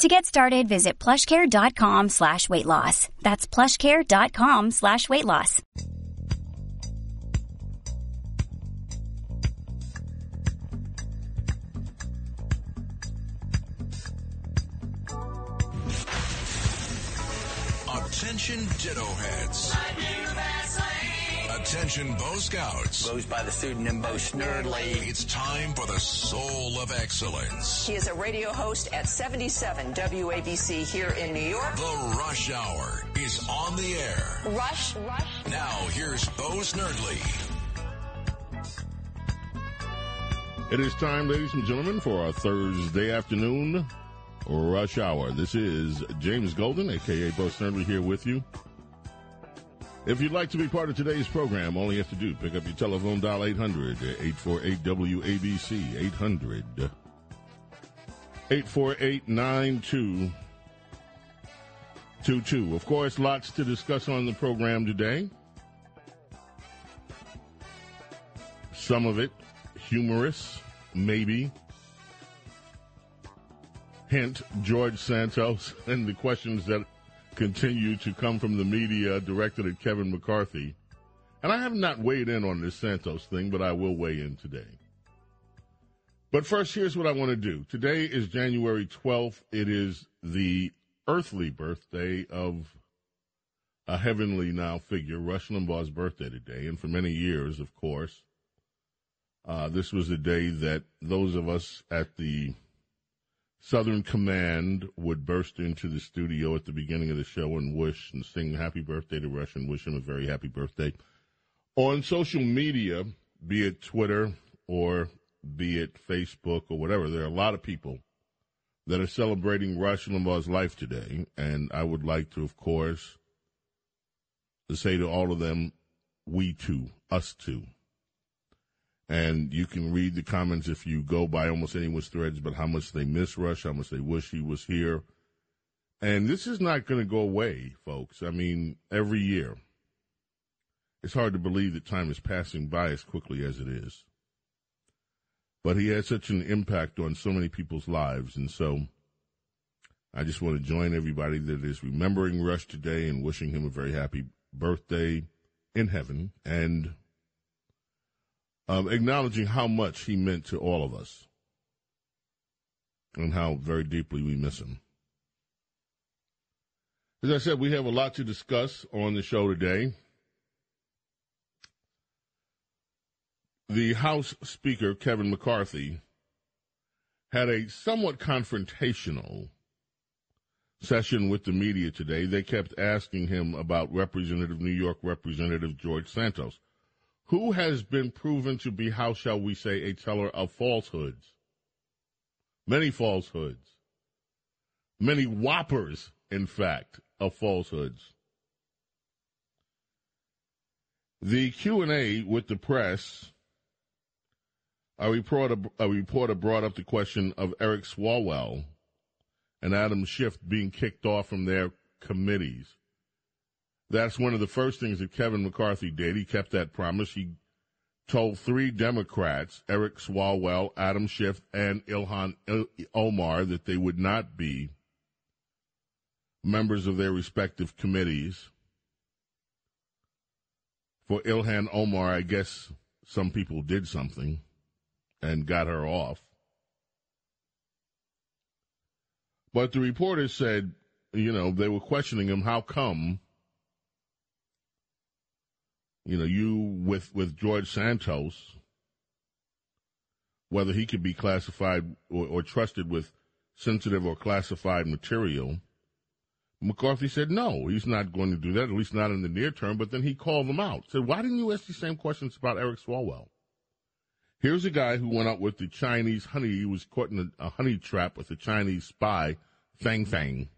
To get started, visit plushcare.com slash weight loss. That's plushcare.com slash weight loss. Attention ditto heads. Attention Bo Scouts. Goes by the pseudonym Bo Snerdley. It's time for the soul of excellence. He is a radio host at 77 WABC here in New York. The Rush Hour is on the air. Rush, rush. Now here's Bo Snerdley. It is time, ladies and gentlemen, for our Thursday afternoon rush hour. This is James Golden, aka Bo Snerdley, here with you. If you'd like to be part of today's program, all you have to do, pick up your telephone, dial 800-848-WABC, 800 848 Of course, lots to discuss on the program today. Some of it humorous, maybe. Hint, George Santos and the questions that continue to come from the media directed at Kevin McCarthy. And I have not weighed in on this Santos thing, but I will weigh in today. But first, here's what I want to do. Today is January 12th. It is the earthly birthday of a heavenly now figure, Rush Limbaugh's birthday today. And for many years, of course, uh, this was a day that those of us at the Southern Command would burst into the studio at the beginning of the show and wish and sing happy birthday to Rush and wish him a very happy birthday. On social media, be it Twitter or be it Facebook or whatever, there are a lot of people that are celebrating Rush Limbaugh's life today. And I would like to, of course, to say to all of them, we too, us too. And you can read the comments if you go by almost anyone's threads but how much they miss Rush, how much they wish he was here. And this is not going to go away, folks. I mean, every year. It's hard to believe that time is passing by as quickly as it is. But he had such an impact on so many people's lives. And so I just want to join everybody that is remembering Rush today and wishing him a very happy birthday in heaven. And um, acknowledging how much he meant to all of us and how very deeply we miss him. As I said, we have a lot to discuss on the show today. The House Speaker, Kevin McCarthy, had a somewhat confrontational session with the media today. They kept asking him about Representative, New York Representative George Santos who has been proven to be, how shall we say, a teller of falsehoods. Many falsehoods. Many whoppers, in fact, of falsehoods. The Q&A with the press, a reporter, a reporter brought up the question of Eric Swalwell and Adam Schiff being kicked off from their committees. That's one of the first things that Kevin McCarthy did. He kept that promise. He told three Democrats, Eric Swalwell, Adam Schiff, and Ilhan Omar, that they would not be members of their respective committees. For Ilhan Omar, I guess some people did something and got her off. But the reporters said, you know, they were questioning him, how come you know, you with with George Santos, whether he could be classified or, or trusted with sensitive or classified material. McCarthy said no, he's not going to do that, at least not in the near term. But then he called them out. Said, why didn't you ask the same questions about Eric Swalwell? Here's a guy who went out with the Chinese honey. He was caught in a, a honey trap with a Chinese spy, Fang Fang.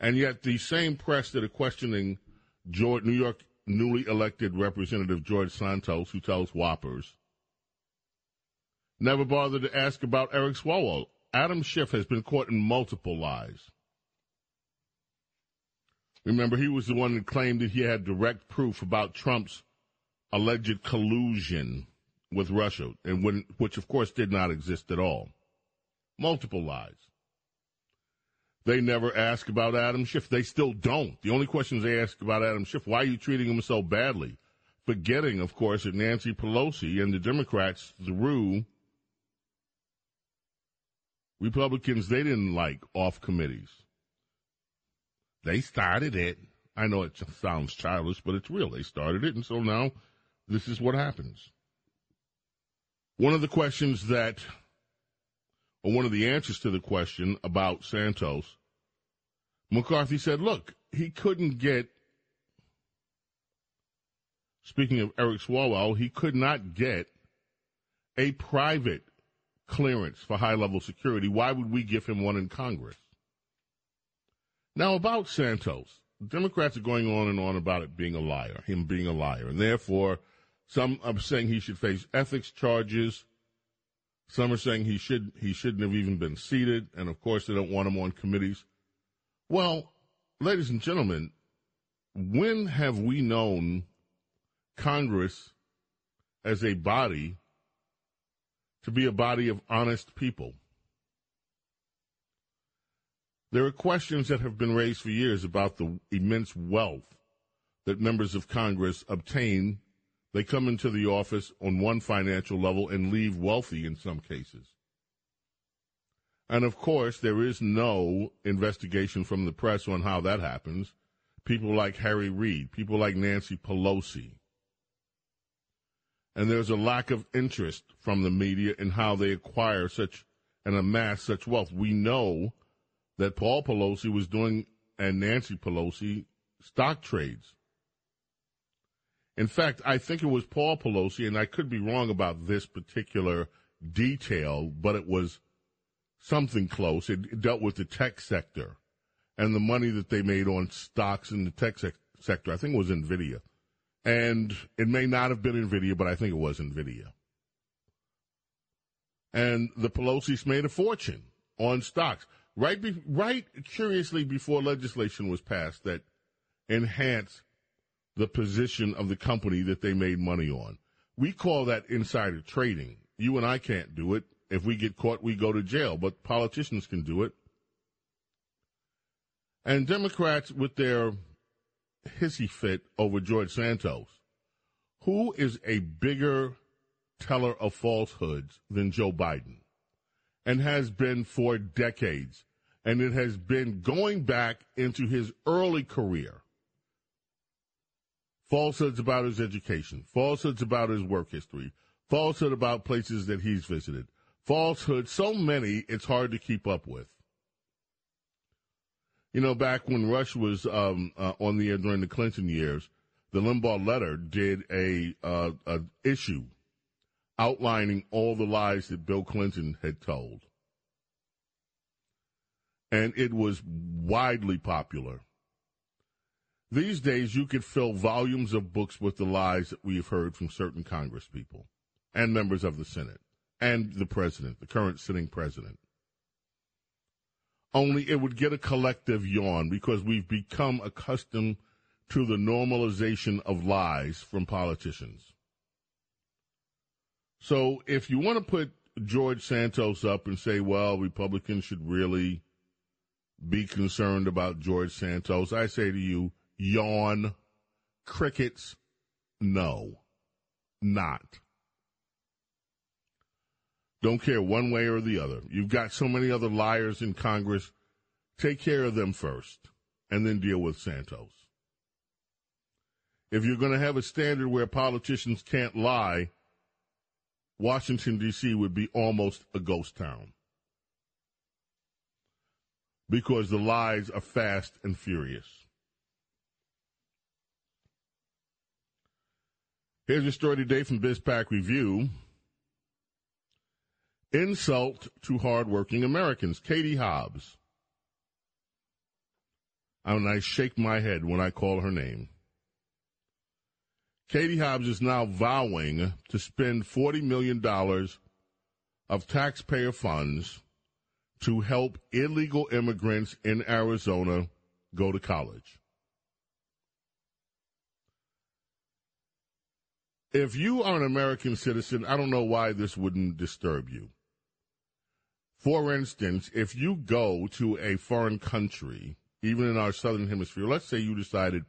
And yet the same press that are questioning George, New York newly elected Representative George Santos, who tells whoppers, never bothered to ask about Eric Swalwell. Adam Schiff has been caught in multiple lies. Remember, he was the one that claimed that he had direct proof about Trump's alleged collusion with Russia, and when, which of course did not exist at all. Multiple lies. They never ask about Adam Schiff. They still don't. The only questions they ask about Adam Schiff, why are you treating him so badly? Forgetting, of course, that Nancy Pelosi and the Democrats through Republicans, they didn't like off committees. They started it. I know it sounds childish, but it's real. They started it, and so now this is what happens. One of the questions that, or one of the answers to the question about Santos, McCarthy said, look, he couldn't get, speaking of Eric Swalwell, he could not get a private clearance for high level security. Why would we give him one in Congress? Now, about Santos, Democrats are going on and on about it being a liar, him being a liar, and therefore some are saying he should face ethics charges. Some are saying he should he shouldn't have even been seated, and of course they don't want him on committees. Well, ladies and gentlemen, when have we known Congress as a body to be a body of honest people. There are questions that have been raised for years about the immense wealth that members of Congress obtain. They come into the office on one financial level and leave wealthy in some cases. And of course, there is no investigation from the press on how that happens. People like Harry Reid, people like Nancy Pelosi, and there's a lack of interest from the media in how they acquire such and amass such wealth. We know that Paul Pelosi was doing and Nancy Pelosi stock trades. In fact, I think it was Paul Pelosi, and I could be wrong about this particular detail, but it was something close. It, dealt with the tech sector and the money that they made on stocks in the tech sec- sector. I think it was NVIDIA. And it may not have been NVIDIA, but I think it was NVIDIA. And the Pelosi's made a fortune on stocks. Right, be, right curiously before legislation was passed that enhanced the position of the company that they made money on. We call that insider trading. You and I can't do it. If we get caught, we go to jail, but politicians can do it. And Democrats, with their hissy fit over George Santos. Who is a bigger teller of falsehoods than Joe Biden? And has been for decades. And it has been going back into his early career. Falsehoods about his education, falsehoods about his work history, falsehood about places that he's visited, falsehoods, so many it's hard to keep up with. You know, back when Rush was um, uh, on the air during the Clinton years, the Limbaugh letter did a, uh, a issue outlining all the lies that Bill Clinton had told. And it was widely popular. These days, you could fill volumes of books with the lies that we've heard from certain Congresspeople and members of the Senate and the president, the current sitting president only it would get a collective yawn because we've become accustomed to the normalization of lies from politicians. So if you want to put George Santos up and say, well, Republicans should really be concerned about George Santos, I say to you, yawn, crickets, no, not. Don't care one way or the other. You've got so many other liars in Congress. Take care of them first and then deal with Santos. If you're going to have a standard where politicians can't lie, Washington, D.C. would be almost a ghost town. Because the lies are fast and furious. Here's a story today from BizPac Review. Insult to hardworking Americans. Katie Hobbs. And I shake my head when I call her name. Katie Hobbs is now vowing to spend $40 million of taxpayer funds to help illegal immigrants in Arizona go to college. If you are an American citizen, I don't know why this wouldn't disturb you. For instance, if you go to a foreign country, even in our southern hemisphere, let's say you decided,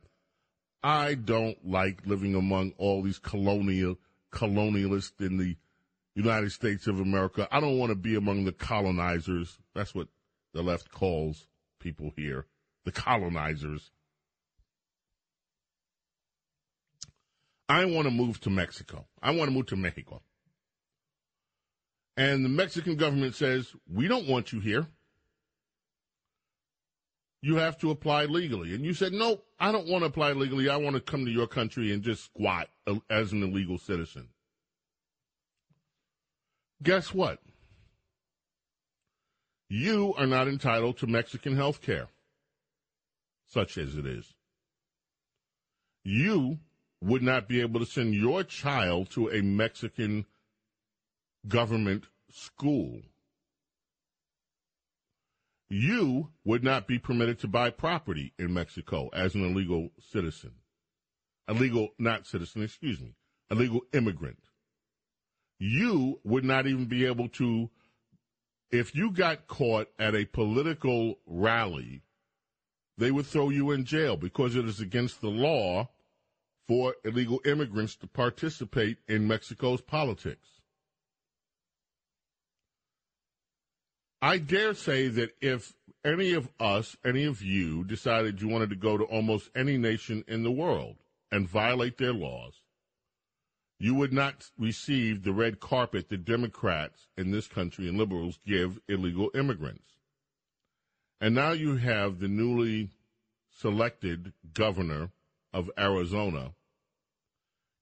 I don't like living among all these colonial colonialists in the United States of America. I don't want to be among the colonizers. That's what the left calls people here, the colonizers. I want to move to Mexico. I want to move to Mexico. And the Mexican government says, we don't want you here. You have to apply legally. And you said, no, I don't want to apply legally. I want to come to your country and just squat as an illegal citizen. Guess what? You are not entitled to Mexican health care, such as it is. You would not be able to send your child to a Mexican government school. You would not be permitted to buy property in Mexico as an illegal citizen. Illegal, not citizen, excuse me, illegal immigrant. You would not even be able to, if you got caught at a political rally, they would throw you in jail because it is against the law for illegal immigrants to participate in Mexico's politics. I dare say that if any of us, any of you, decided you wanted to go to almost any nation in the world and violate their laws, you would not receive the red carpet that Democrats in this country and liberals give illegal immigrants. And now you have the newly selected governor of Arizona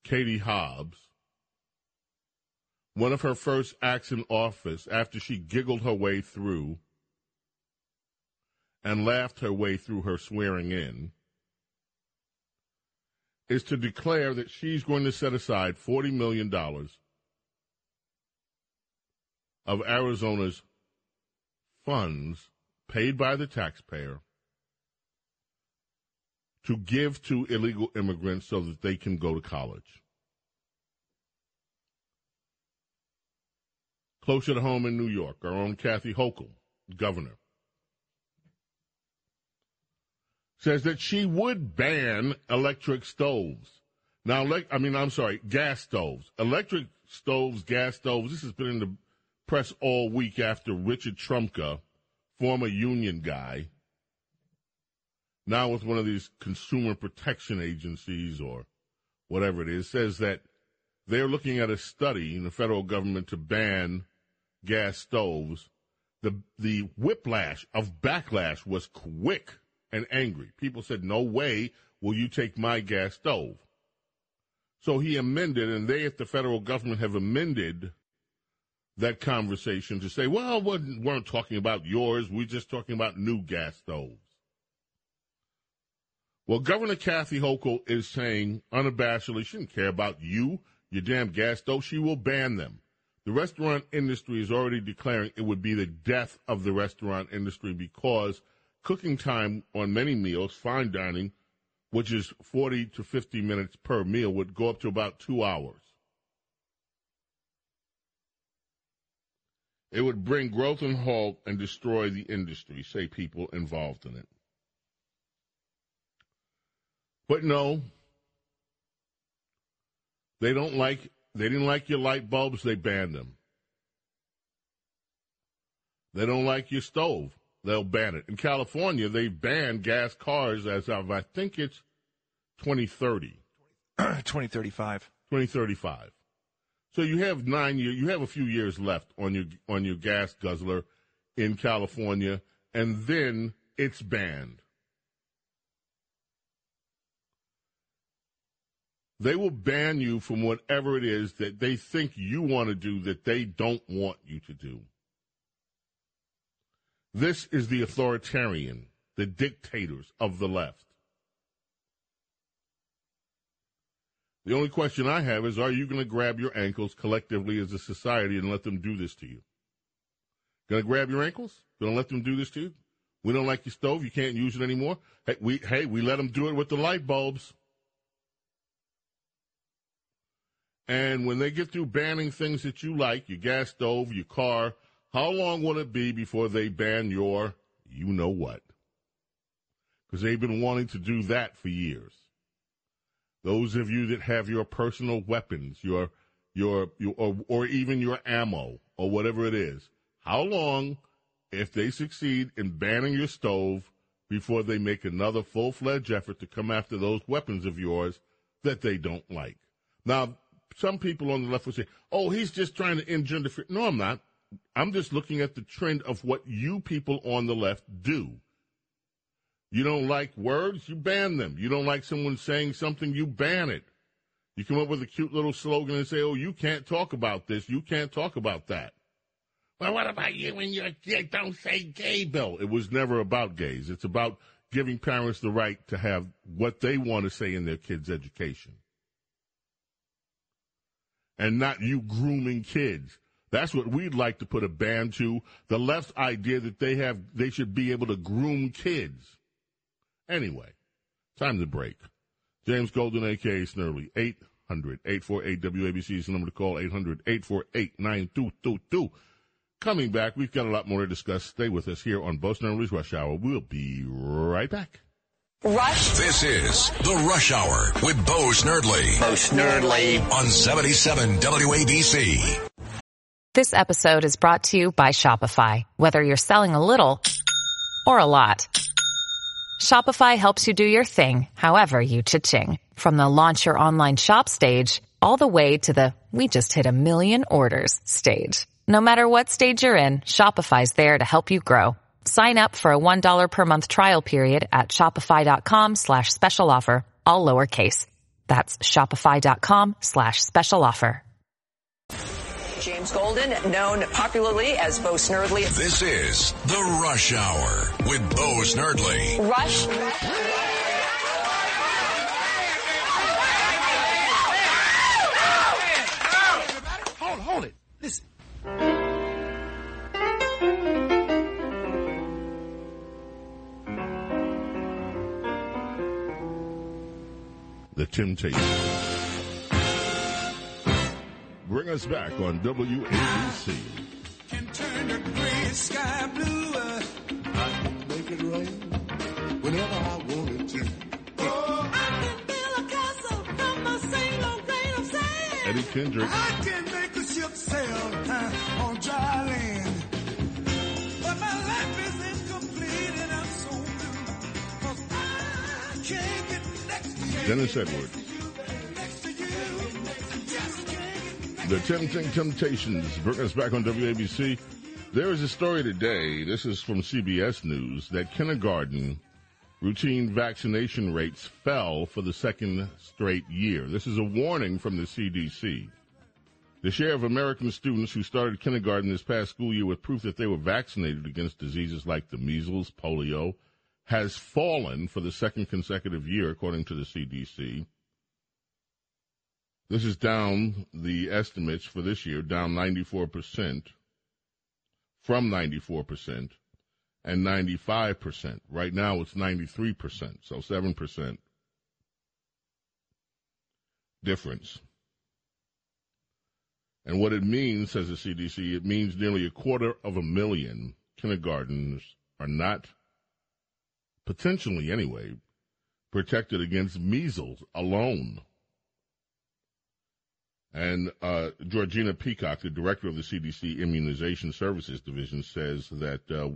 Katie Hobbs, one of her first acts in office after she giggled her way through and laughed her way through her swearing in, is to declare that she's going to set aside $40 million of Arizona's funds paid by the taxpayer to give to illegal immigrants so that they can go to college. Closer to home in New York, our own Kathy Hochul, governor, says that she would ban electric stoves. Now, I mean, I'm sorry, gas stoves. Electric stoves, gas stoves, this has been in the press all week after Richard Trumka, former union guy, now with one of these consumer protection agencies or whatever it is, says that they're looking at a study in the federal government to ban gas stoves. The the whiplash of backlash was quick and angry. People said, "No way will you take my gas stove." So he amended, and they at the federal government have amended that conversation to say, "Well, we weren't talking about yours. We're just talking about new gas stoves." Well, Governor Kathy Hochul is saying unabashedly she doesn't care about you, your damn gas stove. She will ban them. The restaurant industry is already declaring it would be the death of the restaurant industry because cooking time on many meals, fine dining, which is 40 to 50 minutes per meal, would go up to about two hours. It would bring growth and halt and destroy the industry, say people involved in it. But no, they don't like, they didn't like your light bulbs, they banned them. They don't like your stove, they'll ban it. In California, they banned gas cars as of, I think it's 2030. 2035. 2035. So you have nine years, you have a few years left on your, on your gas guzzler in California, and then it's banned. They will ban you from whatever it is that they think you want to do that they don't want you to do. This is the authoritarian, the dictators of the left. The only question I have is are you going to grab your ankles collectively as a society and let them do this to you? Going to grab your ankles? Going to let them do this to you? We don't like your stove. You can't use it anymore. Hey, we hey we let them do it with the light bulbs. And when they get through banning things that you like, your gas stove, your car, how long will it be before they ban your you know what? Because they've been wanting to do that for years. Those of you that have your personal weapons, your your, your or, or even your ammo or whatever it is, how long, if they succeed in banning your stove, before they make another full fledged effort to come after those weapons of yours that they don't like? Now, some people on the left will say, oh, he's just trying to engender fear. No, I'm not. I'm just looking at the trend of what you people on the left do. You don't like words, you ban them. You don't like someone saying something, you ban it. You come up with a cute little slogan and say, oh, you can't talk about this, you can't talk about that. Well, what about you and your kid? Don't say gay, Bill. It was never about gays. It's about giving parents the right to have what they want to say in their kids' education. And not you grooming kids. That's what we'd like to put a ban to. The left's idea that they have they should be able to groom kids. Anyway, time to break. James Golden, aka Snerdley, 800 848 WABC is the number to call, 800 848 9222. Coming back, we've got a lot more to discuss. Stay with us here on Bo Snerdley's Rush Hour. We'll be right back. Rush. This is The Rush Hour with Bo Snerdley Bo Snerdley. on 77 WABC. This episode is brought to you by Shopify. Whether you're selling a little or a lot, Shopify helps you do your thing, however you cha-ching. From the launch your online shop stage, all the way to the we just hit a million orders stage. No matter what stage you're in, Shopify's there to help you grow. Sign up for a $1 per month trial period at shopify.com slash special offer, all lowercase. That's shopify.com slash special offer. James Golden, known popularly as Bo Snerdley. This is The Rush Hour with Bo Snerdley. Rush. The Temptation. Bring us back on WABC. can turn the gray sky blue. Uh, I can make it rain whenever I wanted to. Oh, I can build a castle from my single grain of sand. Eddie Kendrick. I can make Dennis Edwards. The Tempting Temptations bring us back on WABC. There is a story today, this is from CBS News, that kindergarten routine vaccination rates fell for the second straight year. This is a warning from the CDC. The share of American students who started kindergarten this past school year with proof that they were vaccinated against diseases like the measles, polio, has fallen for the second consecutive year, according to the CDC. This is down the estimates for this year, down 94% from 94% and 95%. Right now it's 93%, so 7% difference. And what it means, says the CDC, it means nearly a quarter of a million kindergartens are not, potentially anyway, protected against measles alone. And uh, Georgina Peacock, the director of the CDC Immunization Services Division, says that uh,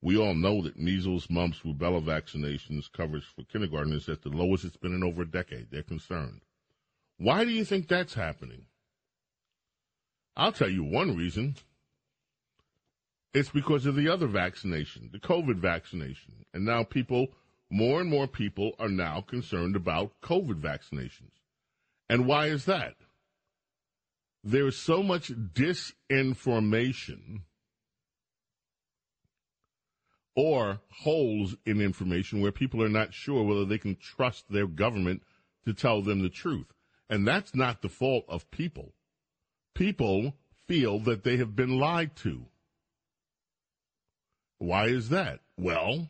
we all know that measles, mumps, rubella vaccinations coverage for kindergarten is at the lowest it's been in over a decade. They're concerned. Why do you think that's happening? I'll tell you one reason. It's because of the other vaccination, the COVID vaccination. And now people, more and more people are now concerned about COVID vaccinations. And why is that? There's so much disinformation or holes in information where people are not sure whether they can trust their government to tell them the truth. And that's not the fault of people. People feel that they have been lied to. Why is that? Well,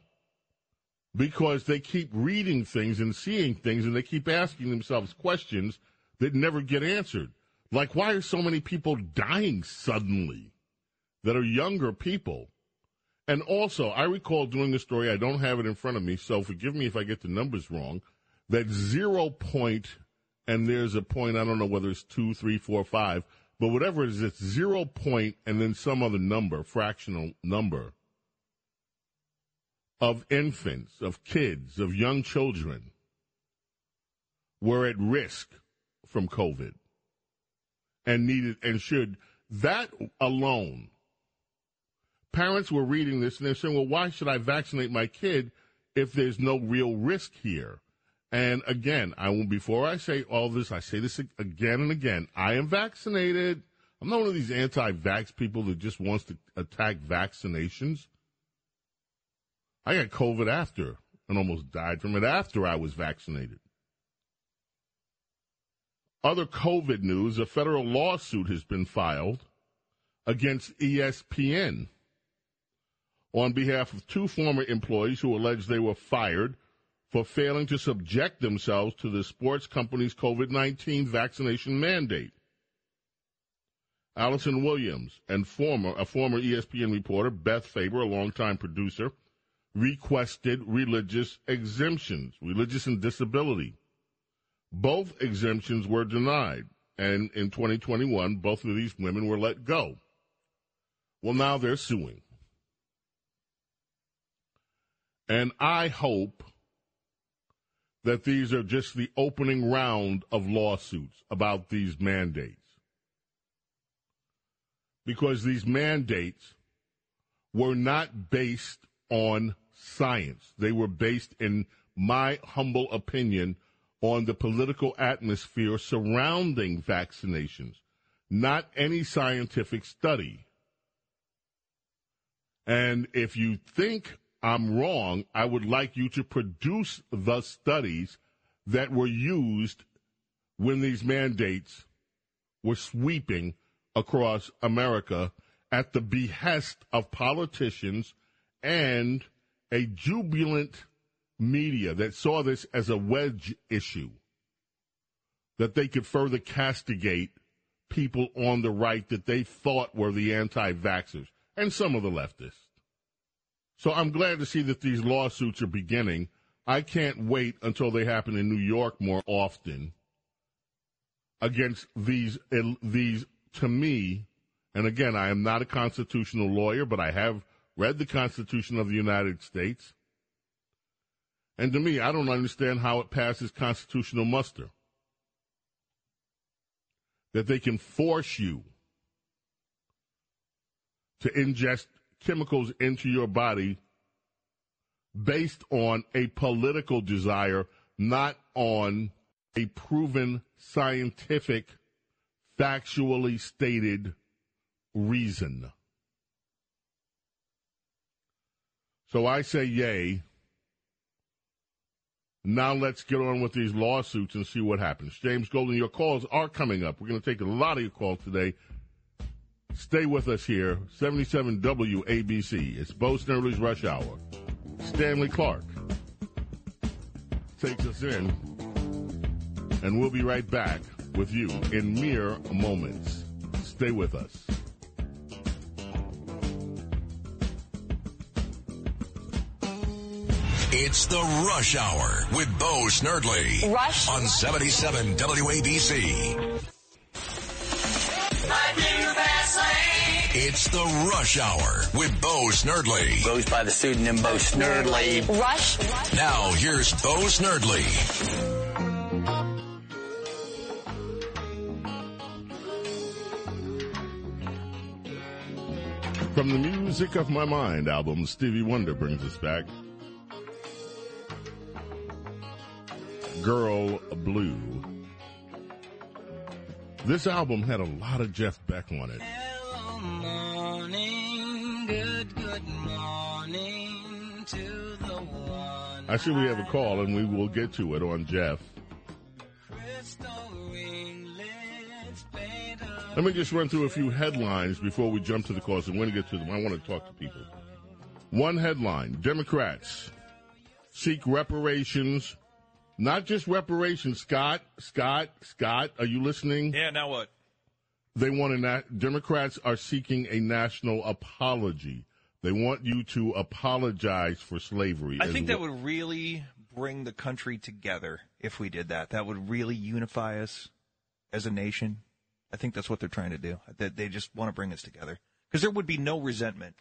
because they keep reading things and seeing things and they keep asking themselves questions that never get answered. Like, why are so many people dying suddenly that are younger people? And also, I recall doing a story, I don't have it in front of me, so forgive me if I get the numbers wrong, that zero point, and there's a point, I don't know whether it's two, three, four, five, but whatever it is, it's zero point and then some other number, fractional number of infants, of kids, of young children were at risk from COVID and needed and should. That alone, parents were reading this and they're saying, well, why should I vaccinate my kid if there's no real risk here? And again, I will, before I say all this, I say this again and again. I am vaccinated. I'm not one of these anti-vax people that just wants to attack vaccinations. I got COVID after and almost died from it after I was vaccinated. Other COVID news a federal lawsuit has been filed against ESPN on behalf of two former employees who allege they were fired for failing to subject themselves to the sports company's COVID 19 vaccination mandate. Allison Williams and former a former ESPN reporter, Beth Faber, a longtime producer, requested religious exemptions, religious and disability. Both exemptions were denied, and in 2021, both of these women were let go. Well, now they're suing. And I hope that these are just the opening round of lawsuits about these mandates. Because these mandates were not based on science. They were based, in my humble opinion, on the political atmosphere surrounding vaccinations, not any scientific study. And if you think I'm wrong, I would like you to produce the studies that were used when these mandates were sweeping across America at the behest of politicians and a jubilant media that saw this as a wedge issue that they could further castigate people on the right that they thought were the anti vaxxers and some of the leftists. So I'm glad to see that these lawsuits are beginning. I can't wait until they happen in New York more often against these these to me and again I am not a constitutional lawyer but I have read the Constitution of the United States and to me I don't understand how it passes constitutional muster that they can force you to ingest chemicals into your body based on a political desire, not on a proven scientific, factually stated reason. So I say yay. Now let's get on with these lawsuits and see what happens. James Golden, your calls are coming up. We're going to take a lot of your calls today. Stay with us here. 77 WABC. It's Bo Snerdley's Rush Hour. Stanley Clarke takes us in, and we'll be right back with you in mere moments. Stay with us. It's the Rush Hour with Bo Snerdley. Rush. On 77 WABC. It's the Rush Hour with Bo Snerdley. Goes by the pseudonym Bo Snerdley. Rush. Now here's Bo Snerdley. From the Music of My Mind album, Stevie Wonder brings us back. Girl Blue. This album had a lot of Jeff Beck on it. Hello, morning, good, good morning to the one. I see we have a call, and we will get to it on Jeff. Let me just run through a few headlines before we jump to the calls. And when we get to them, I want to talk to people. One headline Democrats seek reparations, not just reparations. Scott, Scott, Scott, are you listening? Yeah, now what? They want a na- Democrats are seeking a national apology. They want you to apologize for slavery. I think that well. would really bring the country together if we did that. That would really unify us as a nation. I think that's what they're trying to do. That they just want to bring us together because there would be no resentment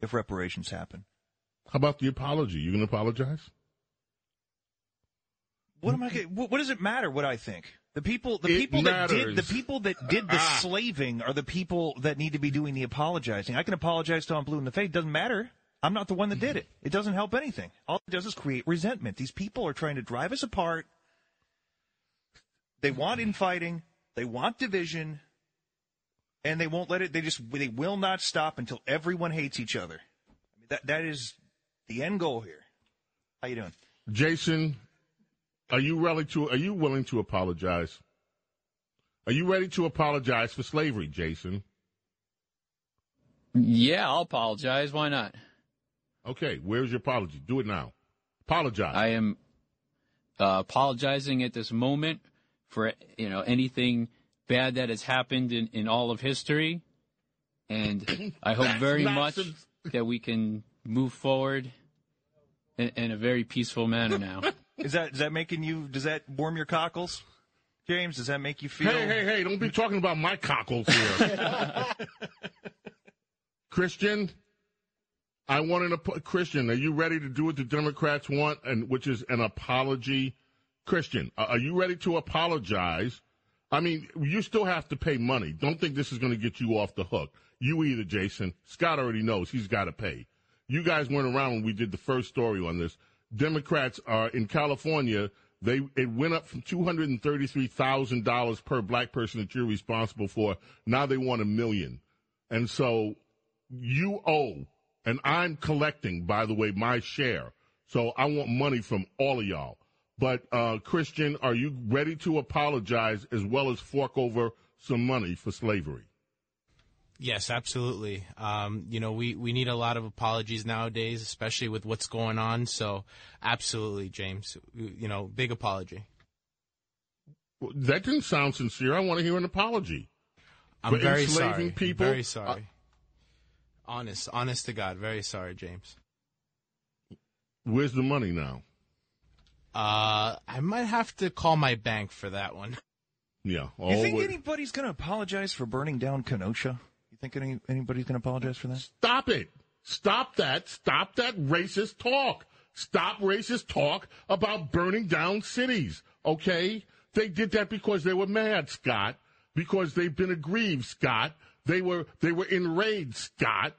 if reparations happen. How about the apology? You to apologize? What am I? What, what does it matter what I think? The people, the It people that did, the people that did the Ah. slaving are the people that need to be doing the apologizing. I can apologize till I'm blue in the face. Doesn't matter. I'm not the one that did it. It doesn't help anything. All it does is create resentment. These people are trying to drive us apart. They want infighting. They want division, and they won't let it. They just they will not stop until everyone hates each other. I mean, that that is the end goal here. How you doing? Jason, are you ready to? Are you willing to apologize? Are you ready to apologize for slavery, Jason? Yeah, I'll apologize. Why not? Okay, where's your apology? Do it now. Apologize. I am uh, apologizing at this moment for you know anything bad that has happened in, in all of history, and I hope very much that we can move forward in, in a very peaceful manner now. Is that is that making you? Does that warm your cockles, James? Does that make you feel? Hey, hey, hey! Don't be talking about my cockles here, Christian. I want an ap- Christian. Are you ready to do what the Democrats want, and which is an apology? Christian, are you ready to apologize? I mean, you still have to pay money. Don't think this is going to get you off the hook. You either, Jason. Scott already knows he's got to pay. You guys weren't around when we did the first story on this. Democrats are in California. They it went up from two hundred and thirty three thousand dollars per black person that you're responsible for. Now they want a million, and so you owe, and I'm collecting. By the way, my share. So I want money from all of y'all. But uh, Christian, are you ready to apologize as well as fork over some money for slavery? Yes, absolutely. Um, you know, we, we need a lot of apologies nowadays, especially with what's going on. So, absolutely, James. You know, big apology. That didn't sound sincere. I want to hear an apology. I'm For very enslaving sorry. people? Very sorry. honest, honest to God, very sorry, James. Where's the money now? Uh, I might have to call my bank for that one. Yeah. You think always- anybody's going to apologize for burning down Kenosha? You think any, anybody's going to apologize for that? Stop it. Stop that. Stop that racist talk. Stop racist talk about burning down cities. Okay? They did that because they were mad, Scott. Because they've been aggrieved, Scott. They were they were enraged, Scott.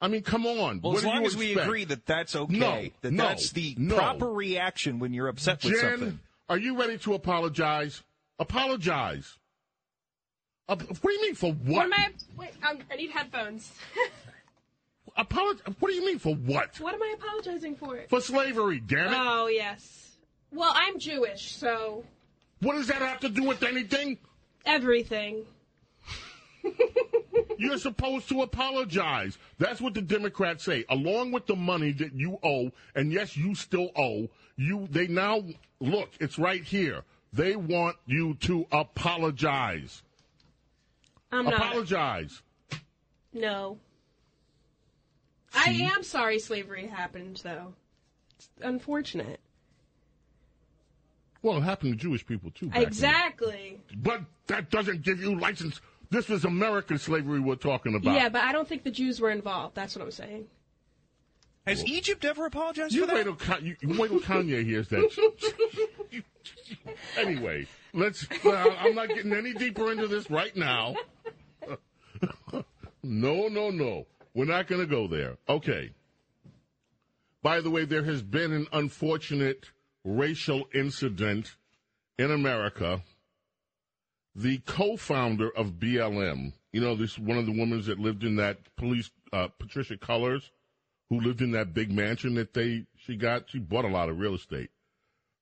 I mean, come on. Well, What as do long you as we agree that that's okay, No, that no, that's the no. proper reaction when you're upset with Jen, something. are you ready to apologize? Apologize. Uh, what do you mean for what? What am I? Wait, um, I need headphones. Apolog- what do you mean for what? what am I apologizing for? For slavery, damn it. Oh yes. Well, I'm Jewish, so What does that have to do with anything? everything. You're supposed to apologize. That's what the Democrats say. Along with the money that you owe, and yes, you still owe, you they now look, it's right here. They want you to apologize. I'm not. apologize. No. I am sorry slavery happened, though. It's unfortunate. Well, it happened to Jewish people too. back then. Exactly. But that doesn't give you license. This was American slavery we're talking about. Yeah, but I don't think the Jews were involved. That's what I'm saying. Has Egypt ever apologized You for that? wait till, Ka- you, you wait till Kanye hears that. anyway, let's. I'm not getting any deeper into this right now. no, no, no. We're not going to go there. Okay. By the way, there has been an unfortunate racial incident in America. The co-founder of BLM, you know, this one of the women that lived in that police, uh, Patricia Cullors, who lived in that big mansion that they she got. She bought a lot of real estate.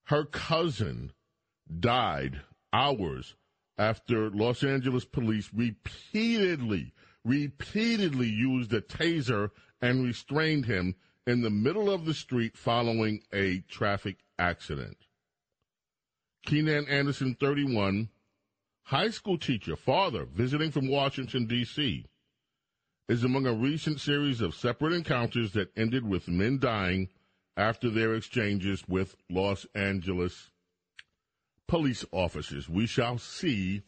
Her cousin died hours after Los Angeles police repeatedly, repeatedly used a taser and restrained him in the middle of the street following a traffic accident. Keenan Anderson, 31, high school teacher, father, visiting from Washington, D.C., is among a recent series of separate encounters that ended with men dying after their exchanges with Los Angeles police officers. We shall see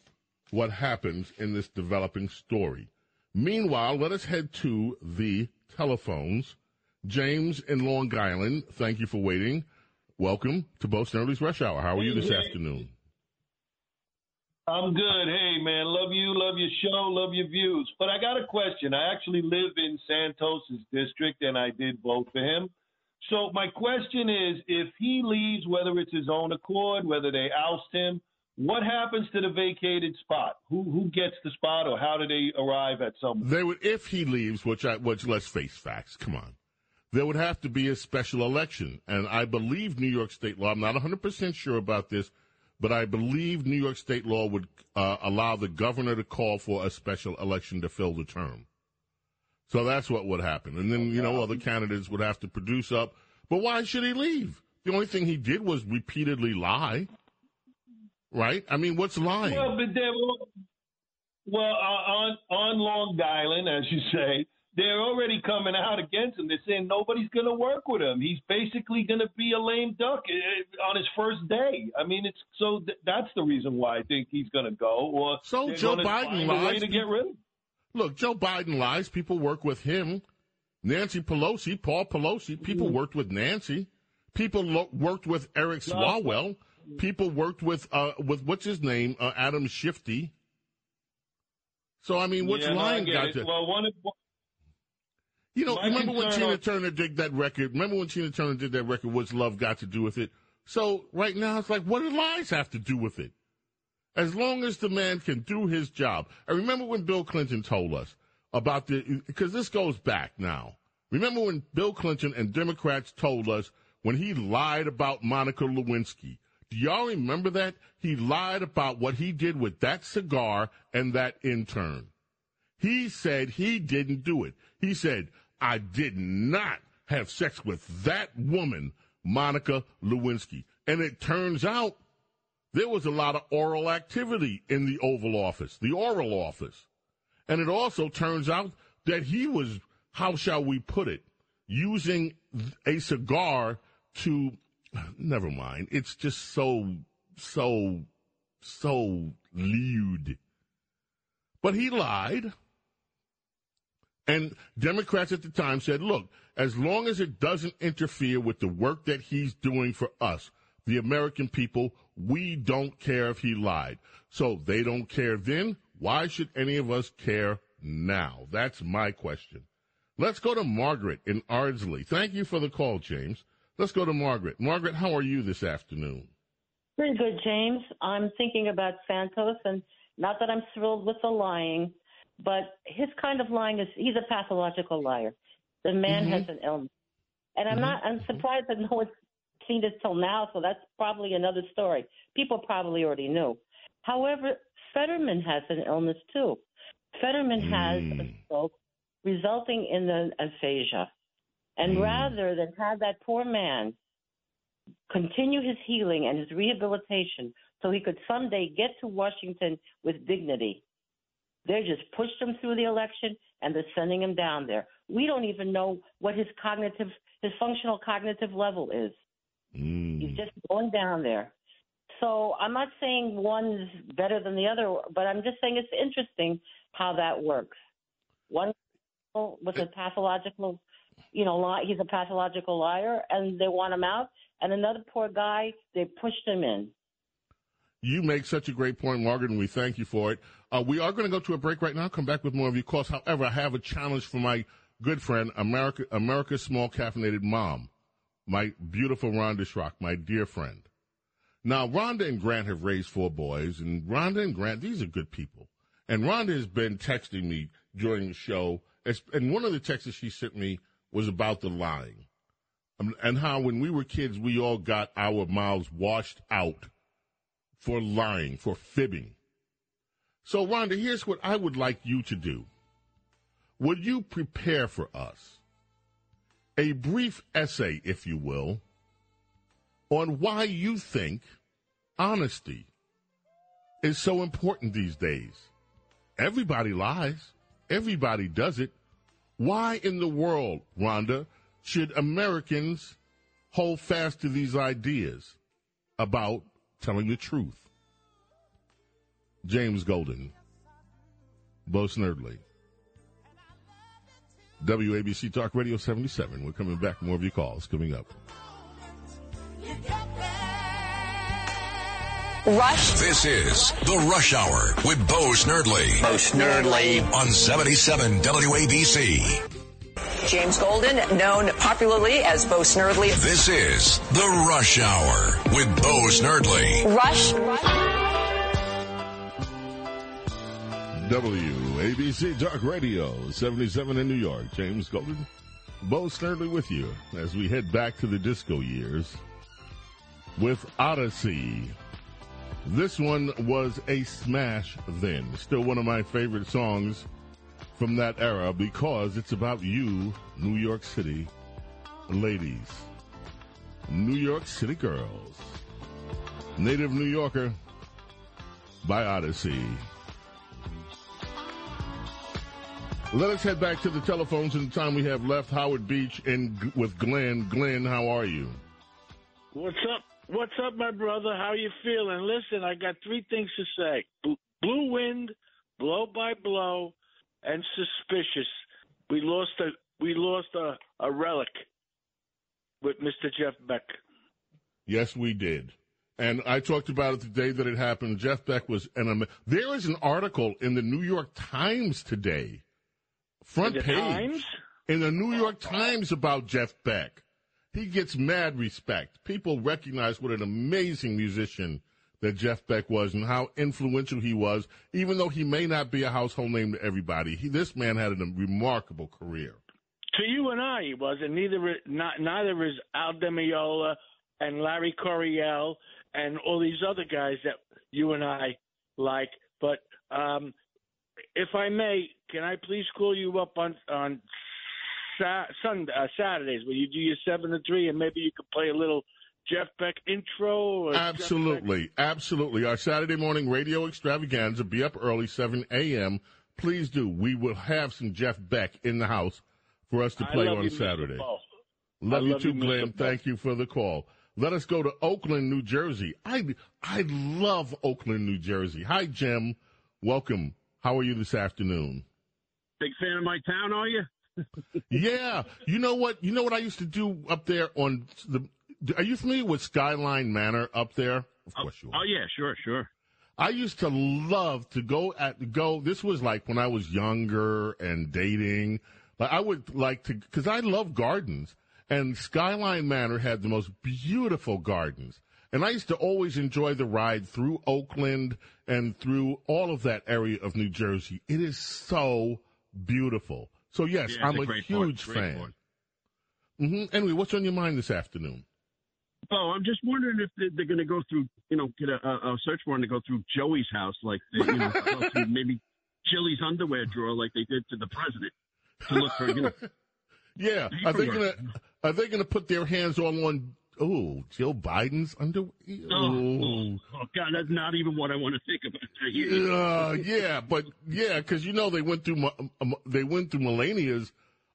what happens in this developing story. Meanwhile, let us head to the telephones. James in Long Island, thank you for waiting. Welcome to Bo Snerdly's Rush Hour. How are you this afternoon? I'm good. Hey, man, love you, love your show, love your views. But I got a question. I actually live in Santos's district, and I did vote for him. So my question is, if he leaves, whether it's his own accord, whether they oust him, what happens to the vacated spot? Who who gets the spot, or how do they arrive at someone? They would, if he leaves, which I, which let's face facts. Come on, there would have to be a special election, and I believe New York State law. I'm not 100 percent sure about this, but I believe New York State law would uh, allow the governor to call for a special election to fill the term. So that's what would happen, and then you know other candidates would have to produce up. But why should he leave? The only thing he did was repeatedly lie. Right? I mean, what's lying? Well, but they well uh, on on Long Island, as you say, they're already coming out against him. They're saying nobody's going to work with him. He's basically going to be a lame duck uh, on his first day. I mean, it's so th- that's the reason why I think he's going to go. Or So Joe Biden lies. to get rid of him. Look, Joe Biden lies. People work with him. Nancy Pelosi, Paul Pelosi, people worked with Nancy. People lo- worked with Eric Swalwell. People worked with uh, with what's his name, uh, Adam Shifty. So I mean, what's Yeah, no, lying get got to? Well, one of You know, remember when Tina Turner did that record? Remember when Tina Turner did that record? What's love got to do with it? So right now, it's like, what do lies have to do with it? As long as the man can do his job. I remember when Bill Clinton told us about the because this goes back now. Remember when Bill Clinton and Democrats told us when he lied about Monica Lewinsky? Do y'all remember that? He lied about what he did with that cigar and that intern. He said he didn't do it. He said, I did not have sex with that woman, Monica Lewinsky. And it turns out there was a lot of oral activity in the Oval Office, the oral office. And it also turns out that he was, how shall we put it, using a cigar to, never mind. It's just so, so, so lewd. But he lied. And Democrats at the time said, look, as long as it doesn't interfere with the work that he's doing for us, the American people, we don't care if he lied. So they don't care then. Why should any of us care now? That's my question. Let's go to Margaret in Ardsley. Thank you for the call, James. Let's go to Margaret. Margaret, how are you this afternoon? Pretty good, James. I'm thinking about Santos, and not that I'm thrilled with the lying, but his kind of lying is he's a pathological liar. The man Mhm. has an illness. And I'm not, I'm surprised that no one's seen this till now, so that's probably another story. People probably already knew. However, Fetterman has an illness too. Fetterman has a hmm. stroke resulting in an aphasia. And hmm. rather than have that poor man continue his healing and his rehabilitation so he could someday get to Washington with dignity, they just pushed him through the election and they're sending him down there. We don't even know what his cognitive, his functional cognitive level is. He's just going down there. So I'm not saying one's better than the other, but I'm just saying it's interesting how that works. One was a pathological, you know, li- he's a pathological liar, and they want him out. And another poor guy, they pushed him in. You make such a great point, Margaret, and we thank you for it. Uh, we are going to go to a break right now. Come back with more of your calls. However, I have a challenge for my good friend, America, America's small caffeinated mom, my beautiful Rhonda Schrock, my dear friend. Now, Rhonda and Grant have raised four boys, and Rhonda and Grant, these are good people. And Rhonda has been texting me during the show, and one of the texts she sent me was about the lying. Um, and how when we were kids, we all got our mouths washed out for lying, for fibbing. So, Rhonda, here's what I would like you to do. Would you prepare for us a brief essay, if you will, on why you think honesty is so important these days? Everybody lies. Everybody does it. Why in the world, Rhonda, should Americans hold fast to these ideas about telling the truth? James Golden, Bo Snerdley. WABC Talk Radio 77. We're coming back. More of your calls coming up. Rush. This is the Rush Hour with Bo Snerdley. Bo Snerdley. On 77 WABC. James Golden, known popularly as Bo Snerdley. This is the Rush Hour with Bo Snerdley. Rush. WABC Talk Radio 77 in New York. James Golden, Bo Snerdley with you as we head back to the disco years with Odyssey. This one was a smash then. Still one of my favorite songs from that era because it's about you, New York City ladies, New York City girls. Native New Yorker by Odyssey. Let us head back to the telephones in the time we have left. Howard Beach and with Glenn. Glenn, how are you? What's up? What's up, my brother? How you feeling? Listen, I got three things to say: blue wind, blow by blow, and suspicious. We lost a we lost a, a relic with Mr. Jeff Beck. Yes, we did. And I talked about it the day that it happened. Jeff Beck was an. There is an article in the New York Times today, front In page, Times? in the New York Times about Jeff Beck. He gets mad respect. People recognize what an amazing musician that Jeff Beck was and how influential he was, even though he may not be a household name to everybody. He, this man had a remarkable career. To you and I, he was, and neither not, neither is Al Di Meola and Larry Coryell and all these other guys that you and I like. But um, if I may, can I please call you up on on sa- Sunday, uh, Saturdays where you do your seven to three, and maybe you could play a little Jeff Beck intro? Or Jeff Beck- Absolutely, absolutely. Our Saturday morning radio extravaganza be up early, 7 a.m. Please do. We will have some Jeff Beck in the house for us to play on you, Saturday. Love you love too, you, Mr. Glenn. Thank you for the call. Let us go to Oakland, New Jersey. I I love Oakland, New Jersey. Hi, Jim. Welcome. How are you this afternoon? Big fan of my town, are you? yeah, you know what? You know what I used to do up there on the. Are you familiar with Skylands Manor up there? Of oh, course you oh, are. Oh yeah, sure, sure. I used to love to go at go. This was like when I was younger and dating. Like I would like to because I love gardens, and Skylands Manor had the most beautiful gardens. And I used to always enjoy the ride through Oakland and through all of that area of New Jersey. It is so beautiful. So yes, Yeah, I'm a a, huge great fan. park. hmm Anyway, what's on your mind this afternoon? Oh, I'm just wondering if they're, they're going to go through, you know, get a, a, a search warrant to go through Joey's house, like they, you know, maybe Chili's underwear drawer, like they did to the president, to look for, you know. Yeah, are they gonna are they gonna put their hands all on? Oh, Joe Biden's under. Oh, oh, oh, God, that's not even what I want to think about. Uh, yeah, but yeah, because you know they went through um, they went through Melania's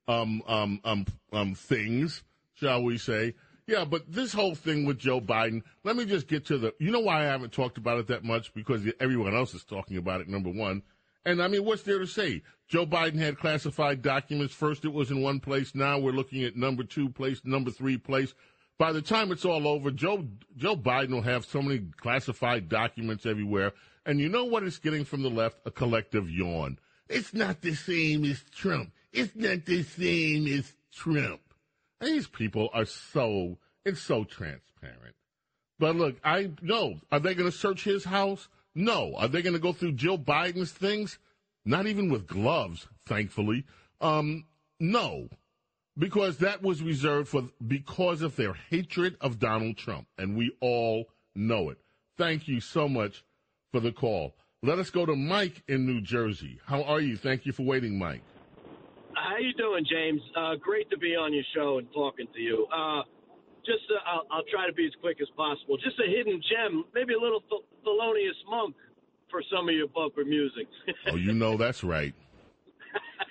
um um um um things, shall we say? Yeah, but this whole thing with Joe Biden. Let me just get to the. You know why I haven't talked about it that much because everyone else is talking about it. Number one, and I mean, what's there to say? Joe Biden had classified documents. First, it was in one place. Now we're looking at number two place, number three place. By the time it's all over, Joe Joe Biden will have so many classified documents everywhere. And you know what it's getting from the left? A collective yawn. It's not the same as Trump. It's not the same as Trump. These people are so it's so transparent. But look, I know. Are they going to search his house? No. Are they going to go through Jill Biden's things? Not even with gloves, thankfully. Um, no, because that was reserved for because of their hatred of Donald Trump, and we all know it. Thank you so much for the call. Let us go to Mike in New Jersey. How are you? Thank you for waiting, Mike. How you doing, James? Uh, great to be on your show and talking to you. Uh, just, uh, I'll, I'll try to be as quick as possible. Just a hidden gem, maybe a little Th- Thelonious Monk for some of your bumper music. Oh, you know that's right.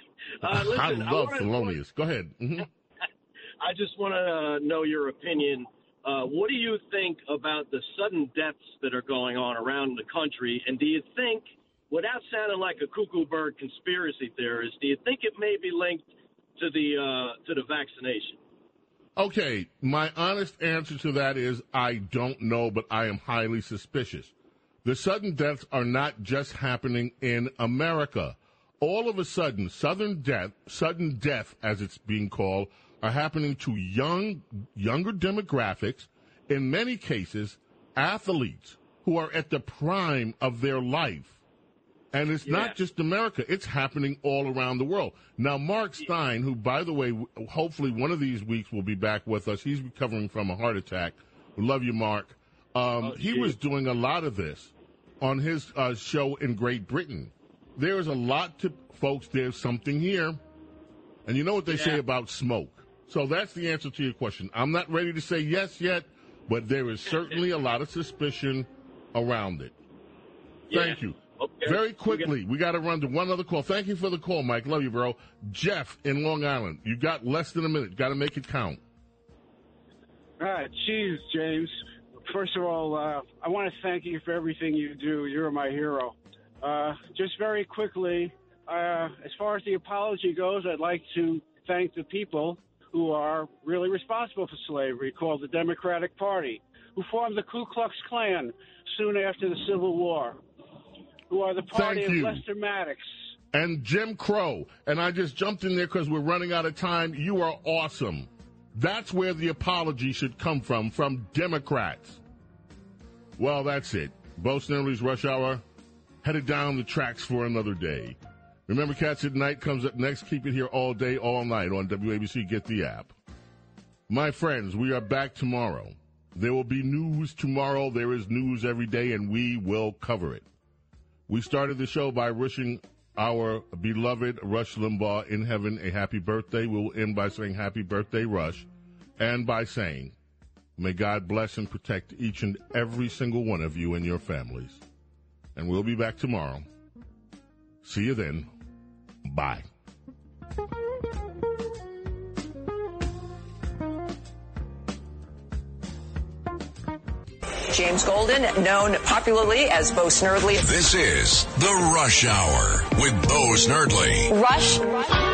uh, listen, I love wanna- Thelonious. Go ahead. hmm I just want to know your opinion. Uh, what do you think about the sudden deaths that are going on around the country? And do you think, without sounding like a cuckoo bird conspiracy theorist, do you think it may be linked to the uh, to the vaccination? Okay, my honest answer to that is I don't know, but I am highly suspicious. The sudden deaths are not just happening in America. All of a sudden, sudden death, sudden death, as it's being called, are happening to young, younger demographics. In many cases, athletes who are at the prime of their life. And it's not just America, it's happening all around the world. Now, Mark Steyn, who, by the way, hopefully one of these weeks will be back with us, he's recovering from a heart attack. We love you, Mark. Um, he was doing a lot of this on his uh, show in Great Britain. There is a lot to, folks, there's something here. And you know what they say about smoke. So that's the answer to your question. I'm not ready to say yes yet, but there is certainly a lot of suspicion around it. Thank you. Very quickly, we got to run to one other call. Thank you for the call, Mike. Love you, bro. Jeff in Long Island. You got less than a minute. Got to make it count. All right, geez, James. First of all, uh, I want to thank you for everything you do. You're my hero. Uh, just very quickly, uh, as far as the apology goes, I'd like to thank the people who are really responsible for slavery, called the Democratic Party, who formed the Ku Klux Klan soon after the Civil War, who are the party of. Lester Maddox. And Jim Crow. And I just jumped in there because we're running out of time. You are awesome. That's where the apology should come from, from Democrats. Well, that's it. Bo Snerdley's Rush Hour headed down the tracks for another day. Remember, Cats at Night comes up next. Keep it here all day, all night on WABC. Get the app. My friends, we are back tomorrow. There will be news tomorrow. There is news every day, and we will cover it. We started the show by wishing our beloved Rush Limbaugh in heaven a happy birthday. We will end by saying happy birthday, Rush, and by saying, may God bless and protect each and every single one of you and your families. And we'll be back tomorrow. See you then. Bye. James Golden, known popularly as Bo Snerdley. This is The Rush Hour with Bo Snerdley. Rush.